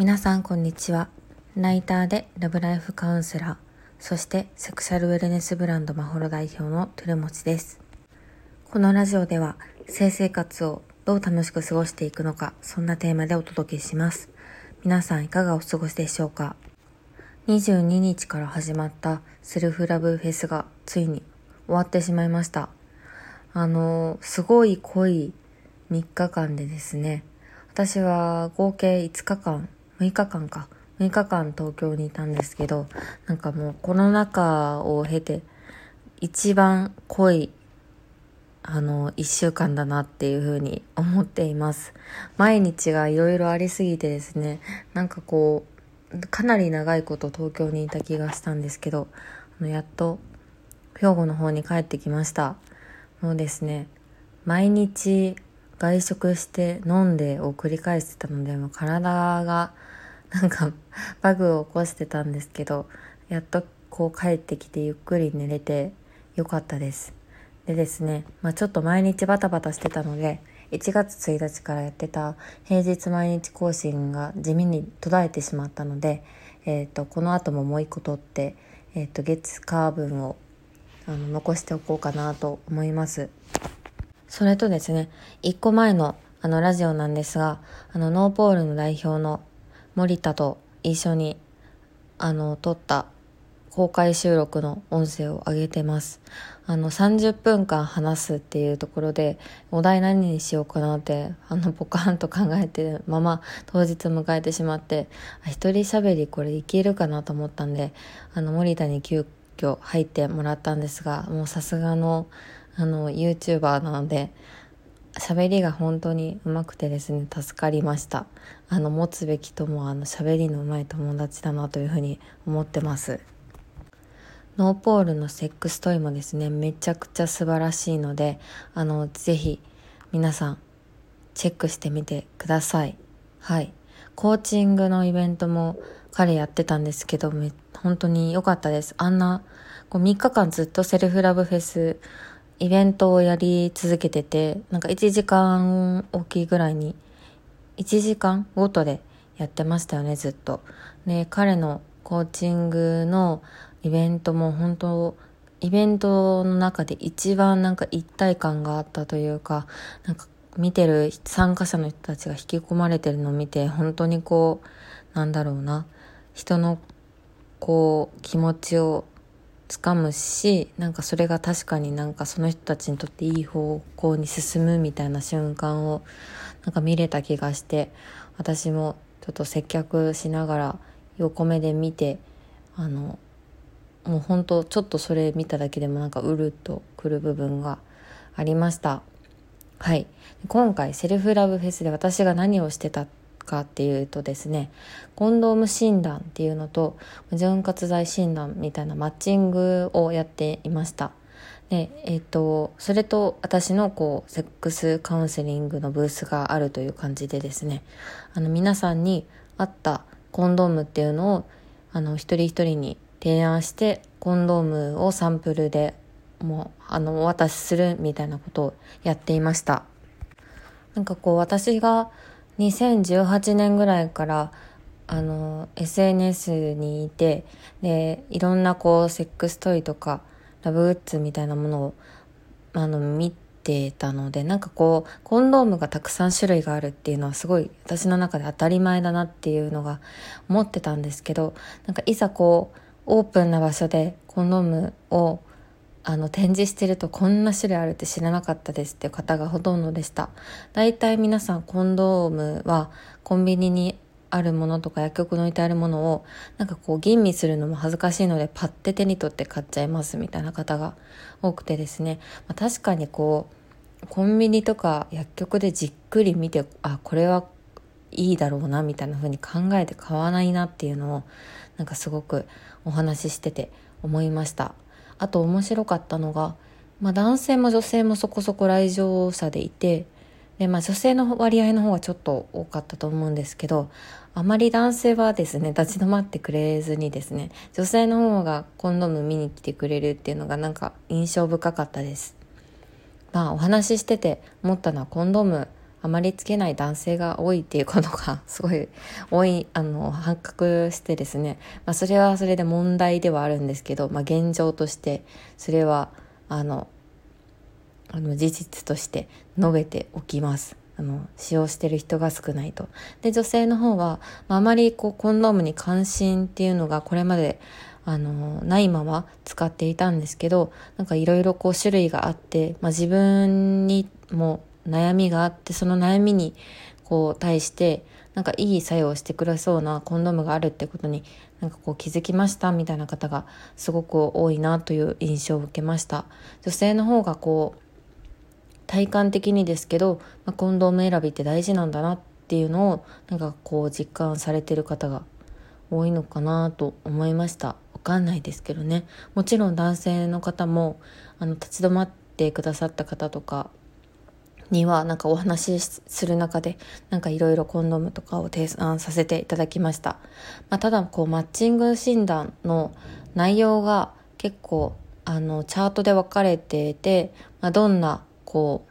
皆さんこんにちは。ライターでラブライフカウンセラー、そしてセクシャルウェルネスブランドマホロ代表のトゥルモチです。このラジオでは性生活をどう楽しく過ごしていくのか、そんなテーマでお届けします。皆さんいかがお過ごしでしょうか？22日から始まったセルフラブフェスがついに終わってしまいました。あの、すごい濃い3日間でですね、私は合計5日間6日間か。6日間東京にいたんですけど、なんかもうコロナ禍を経て、一番濃い、あの、一週間だなっていうふうに思っています。毎日がいろいろありすぎてですね、なんかこう、かなり長いこと東京にいた気がしたんですけど、あのやっと兵庫の方に帰ってきました。もうですね、毎日外食して飲んでを繰り返してたので、もう体が なんかバグを起こしてたんですけどやっとこう帰ってきてゆっくり寝れてよかったです。でですね、まあ、ちょっと毎日バタバタしてたので1月1日からやってた平日毎日更新が地味に途絶えてしまったので、えーと、この後ももう一個取って、えーと、月火分をあの残しておこうかなと思います。それとですね1個前のあのラジオなんですがあのノーポールの代表の森田と一緒にあの撮った公開収録の音声を上げてます。あの30分間話すっていうところでお題何にしようかなってあのポカーンと考えてるまま当日迎えてしまって一人喋りこれいけるかなと思ったんであの森田に急遽入ってもらったんですがもうさすがのあの YouTuber なので喋りが本当に上手くてですね助かりました。あの持つべきともあの喋りの上手い友達だなというふうに思ってます。ノーポールのセックストイもですねめちゃくちゃ素晴らしいのであのぜひ皆さんチェックしてみてください。はい。コーチングのイベントも彼やってたんですけど本当に良かったです。あんなこう3日間ずっとセルフラブフェスイベントをやり続けてて、なんか1時間大きいぐらいに、1時間ごとでやってましたよね、ずっと。で、彼のコーチングのイベントも本当、イベントの中で一番なんか一体感があったというか、なんか見てる参加者の人たちが引き込まれてるのを見て、本当にこう、なんだろうな、人のこう気持ちをつかむしなんかそれが確かになんかその人たちにとっていい方向に進むみたいな瞬間をなんか見れた気がして私もちょっと接客しながら横目で見てあのもう本当ちょっとそれ見ただけでもなんかうるっとくる部分がありました。はい。今回セルフラブフェスで私が何をしてたかっていうとですねコンドーム診断っていうのと潤滑剤診断みたいなマッチングをやっていました。でえっ、とそれと私のこうセックスカウンセリングのブースがあるという感じでですねあの皆さんに合ったコンドームっていうのをあの一人一人に提案してコンドームをサンプルでもうあのお渡しするみたいなことをやっていました。なんかこう私が2018年ぐらいからあの SNS にいてでいろんなこうセックストイとかラブグッズみたいなものをあの見てたのでなんかこうコンドームがたくさん種類があるっていうのはすごい私の中で当たり前だなっていうのが思ってたんですけどなんかいざこうオープンな場所でコンドームをあの展示してるとこんな種類あるって知らなかったですっていう方がほとんどでした。大体皆さんコンドームはコンビニにあるものとか薬局に置いてあるものをなんかこう吟味するのも恥ずかしいのでパッて手に取って買っちゃいますみたいな方が多くてですね、まあ、確かにこうコンビニとか薬局でじっくり見てあこれはいいだろうなみたいな風に考えて買わないなっていうのをなんかすごくお話ししてて思いました。あと面白かったのが、まあ、男性も女性もそこそこ来場者でいてで、まあ、女性の割合の方がちょっと多かったと思うんですけどあまり男性はですね 立ち止まってくれずにですね女性の方がコンドーム見に来てくれるっていうのがなんか印象深かったです。まあお話ししてて思ったのはコンドームあまりつけない男性が多いっていうことがすごい多いあの発覚してですね、まあ、それはそれで問題ではあるんですけど、まあ、現状としてそれはあのあの事実として述べておきます。あの使用してる人が少ないと。で女性の方は、まあ、あまりこうコンドームに関心っていうのがこれまであのないまま使っていたんですけどなんかいろいろこう種類があって、まあ、自分にも悩みがあってその悩みにこう対してなんかいい作用してくれそうなコンドームがあるってことになんかこう気づきましたみたいな方がすごく多いなという印象を受けました。女性の方がこう体感的にですけど、まあ、コンドーム選びって大事なんだなっていうのをなんかこう実感されてる方が多いのかなと思いました。わかんないですけどね。もちろん男性の方もあの立ち止まってくださった方とかにはなんかお話しする中でなんかいろいろコンドームとかを提案させていただきました、まあ、ただこうマッチング診断の内容が結構あのチャートで分かれていて、まあ、どんなこう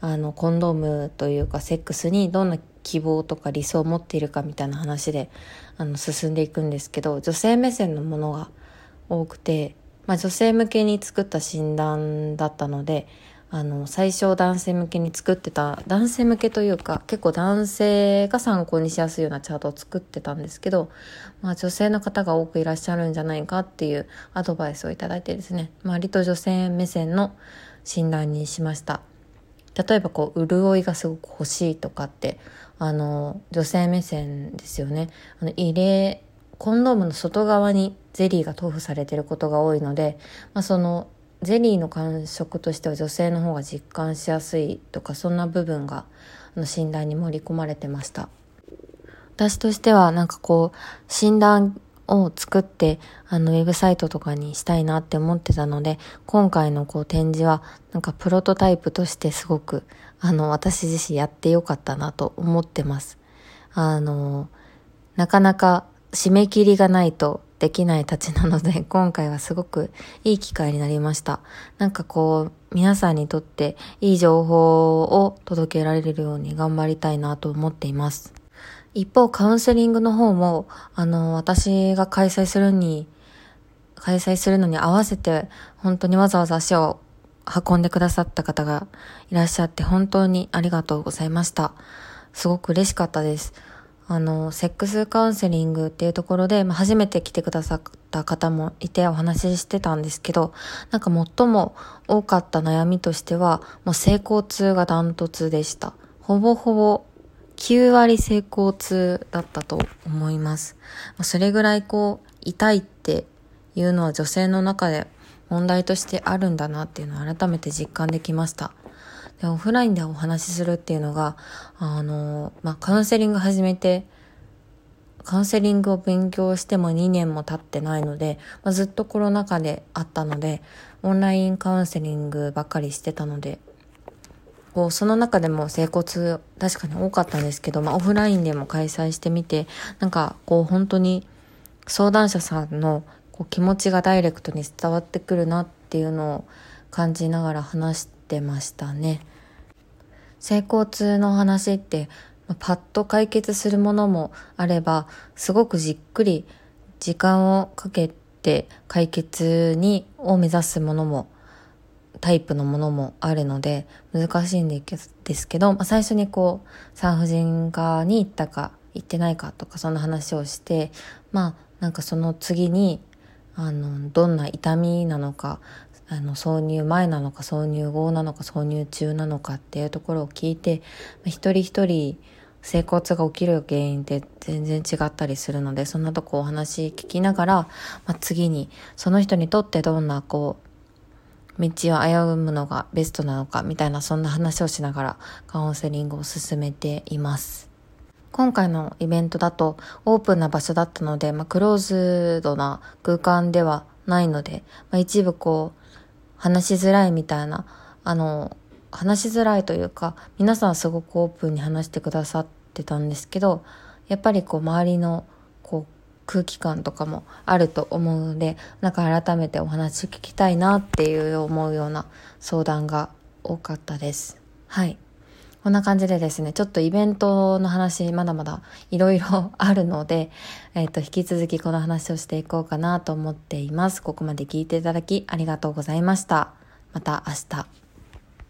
あのコンドームというかセックスにどんな希望とか理想を持っているかみたいな話であの進んでいくんですけど女性目線のものが多くて、まあ、女性向けに作った診断だったのであの最初男性向けに作ってた男性向けというか結構男性が参考にしやすいようなチャートを作ってたんですけど、まあ、女性の方が多くいらっしゃるんじゃないかっていうアドバイスをいただいてですね、まあ、割と女性目線の診断にしました。例えばこう潤いがすごく欲しいとかってあの女性目線ですよね。あの入れコンドームの外側にゼリーが塗布されてることが多いので、まあ、そのゼリーの感触としては女性の方が実感しやすいとかそんな部分がの診断に盛り込まれてました。私としてはなんかこう診断を作ってあのウェブサイトとかにしたいなって思ってたので今回のこう展示はなんかプロトタイプとしてすごくあの私自身やってよかったなと思ってます。あのなかなか締め切りがないとできないたちなので、今回はすごくいい機会になりました。なんかこう、皆さんにとっていい情報を届けられるように頑張りたいなと思っています。一方、カウンセリングの方も、あの、私が開催するに、開催するのに合わせて、本当にわざわざ足を運んでくださった方がいらっしゃって、本当にありがとうございました。すごく嬉しかったです。あの、セックスカウンセリングっていうところで、まあ、初めて来てくださった方もいてお話ししてたんですけど、なんか最も多かった悩みとしては、もう性交痛がダントツでした。ほぼほぼ9割性交痛だったと思います。それぐらいこう、痛いっていうのは女性の中で問題としてあるんだなっていうのを改めて実感できました。で、オフラインでお話しするっていうのが、あの、まあ、カウンセリング始めて、カウンセリングを勉強しても2年も経ってないので、まあ、ずっとコロナ禍であったので、オンラインカウンセリングばっかりしてたので、こう、その中でも整骨確かに多かったんですけど、まあ、オフラインでも開催してみて、なんか、こう、本当に相談者さんのこう気持ちがダイレクトに伝わってくるなっていうのを感じながら話してましたね。性交痛の話ってパッと解決するものもあればすごくじっくり時間をかけて解決にを目指すものもタイプのものもあるので難しいんですけど、まあ、最初にこう産婦人科に行ったか行ってないかとかそんな話をしてまあなんかその次にあのどんな痛みなのかあの挿入前なのか挿入後なのか挿入中なのかっていうところを聞いて一人一人性骨が起きる原因って全然違ったりするのでそんなとこお話聞きながら、まあ、次にその人にとってどんなこう道を歩むのがベストなのかみたいなそんな話をしながらカウンセリングを進めています。今回のイベントだとオープンな場所だったので、まあ、クローズドな空間ではないので、まあ、一部こう話しづらいみたいな、あの、話しづらいというか、皆さんすごくオープンに話してくださってたんですけど、やっぱりこう周りのこう空気感とかもあると思うので、なんか改めてお話聞きたいなっていう思うような相談が多かったです。はい。こんな感じでですね、ちょっとイベントの話、まだまだいろいろ あるので、えっ、ー、と、引き続きこの話をしていこうかなと思っています。ここまで聞いていただきありがとうございました。また明日。